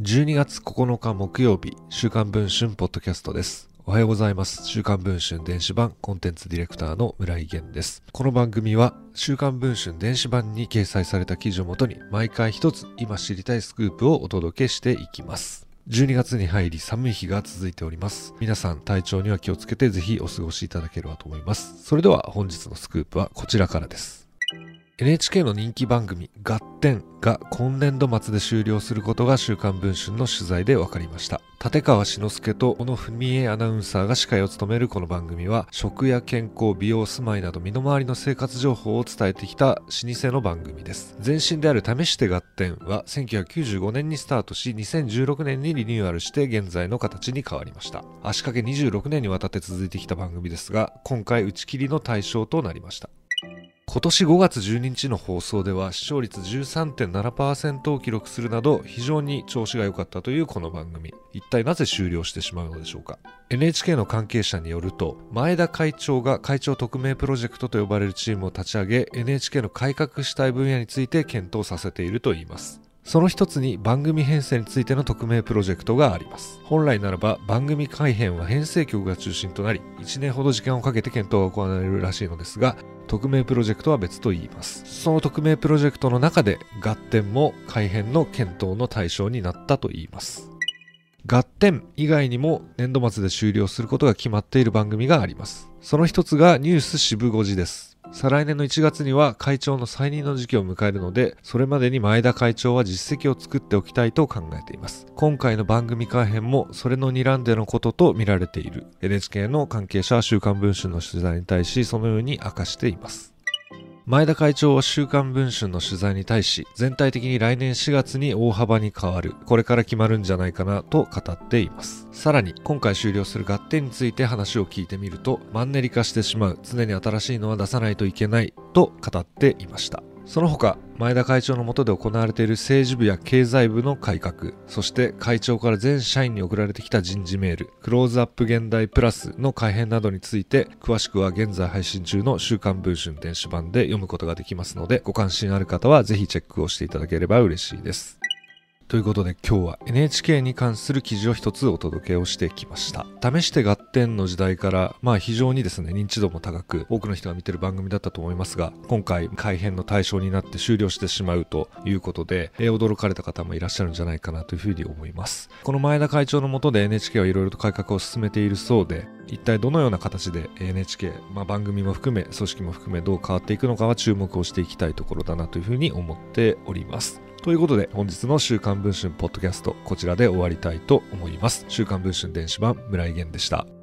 12月9日木曜日、週刊文春ポッドキャストです。おはようございます。週刊文春電子版コンテンツディレクターの村井源です。この番組は、週刊文春電子版に掲載された記事をもとに、毎回一つ今知りたいスクープをお届けしていきます。12月に入り寒い日が続いております。皆さん体調には気をつけてぜひお過ごしいただければと思います。それでは本日のスクープはこちらからです。NHK の人気番組「ガッテン」が今年度末で終了することが「週刊文春」の取材で分かりました。立川志の輔と小野文江アナウンサーが司会を務めるこの番組は食や健康美容住まいなど身の回りの生活情報を伝えてきた老舗の番組です。前身である「試してガッテン」は1995年にスタートし2016年にリニューアルして現在の形に変わりました。足掛け26年にわたって続いてきた番組ですが今回打ち切りの対象となりました。今年5月12日の放送では視聴率13.7%を記録するなど非常に調子が良かったというこの番組。一体なぜ終了してしまうのでしょうか。NHK の関係者によると前田会長が会長特命プロジェクトと呼ばれるチームを立ち上げ NHK の改革したい分野について検討させているといいます。その一つに番組編成についての匿名プロジェクトがあります。本来ならば番組改編は編成局が中心となり、1年ほど時間をかけて検討が行われるらしいのですが、匿名プロジェクトは別と言います。その匿名プロジェクトの中で、合点も改編の検討の対象になったと言います。合点以外にも年度末で終了することが決まっている番組があります。その一つがニュース渋5時です。再来年の1月には会長の再任の時期を迎えるので、それまでに前田会長は実績を作っておきたいと考えています。今回の番組改編もそれの睨んでのことと見られている。NHK の関係者は週刊文春の取材に対しそのように明かしています。前田会長は週刊文春の取材に対し全体的に来年4月に大幅に変わる。これから決まるんじゃないかなと語っています。さらに今回終了する合点について話を聞いてみるとマンネリ化してしまう。常に新しいのは出さないといけないと語っていました。その他前田会長の下で行われている政治部や経済部の改革そして会長から全社員に送られてきた人事メールクローズアップ現代プラスの改編などについて詳しくは現在配信中の週刊文春電子版で読むことができますのでご関心ある方はぜひチェックをしていただければ嬉しいです。ということで今日は NHK に関する記事を一つお届けをしてきました。試して合点の時代から、まあ非常にですね、認知度も高く、多くの人が見てる番組だったと思いますが、今回改編の対象になって終了してしまうということで、え驚かれた方もいらっしゃるんじゃないかなというふうに思います。この前田会長の下で NHK はいろいろと改革を進めているそうで、一体どのような形で NHK、まあ、番組も含め組織も含めどう変わっていくのかは注目をしていきたいところだなというふうに思っております。ということで本日の週刊文春ポッドキャストこちらで終わりたいと思います。週刊文春電子版村井源でした。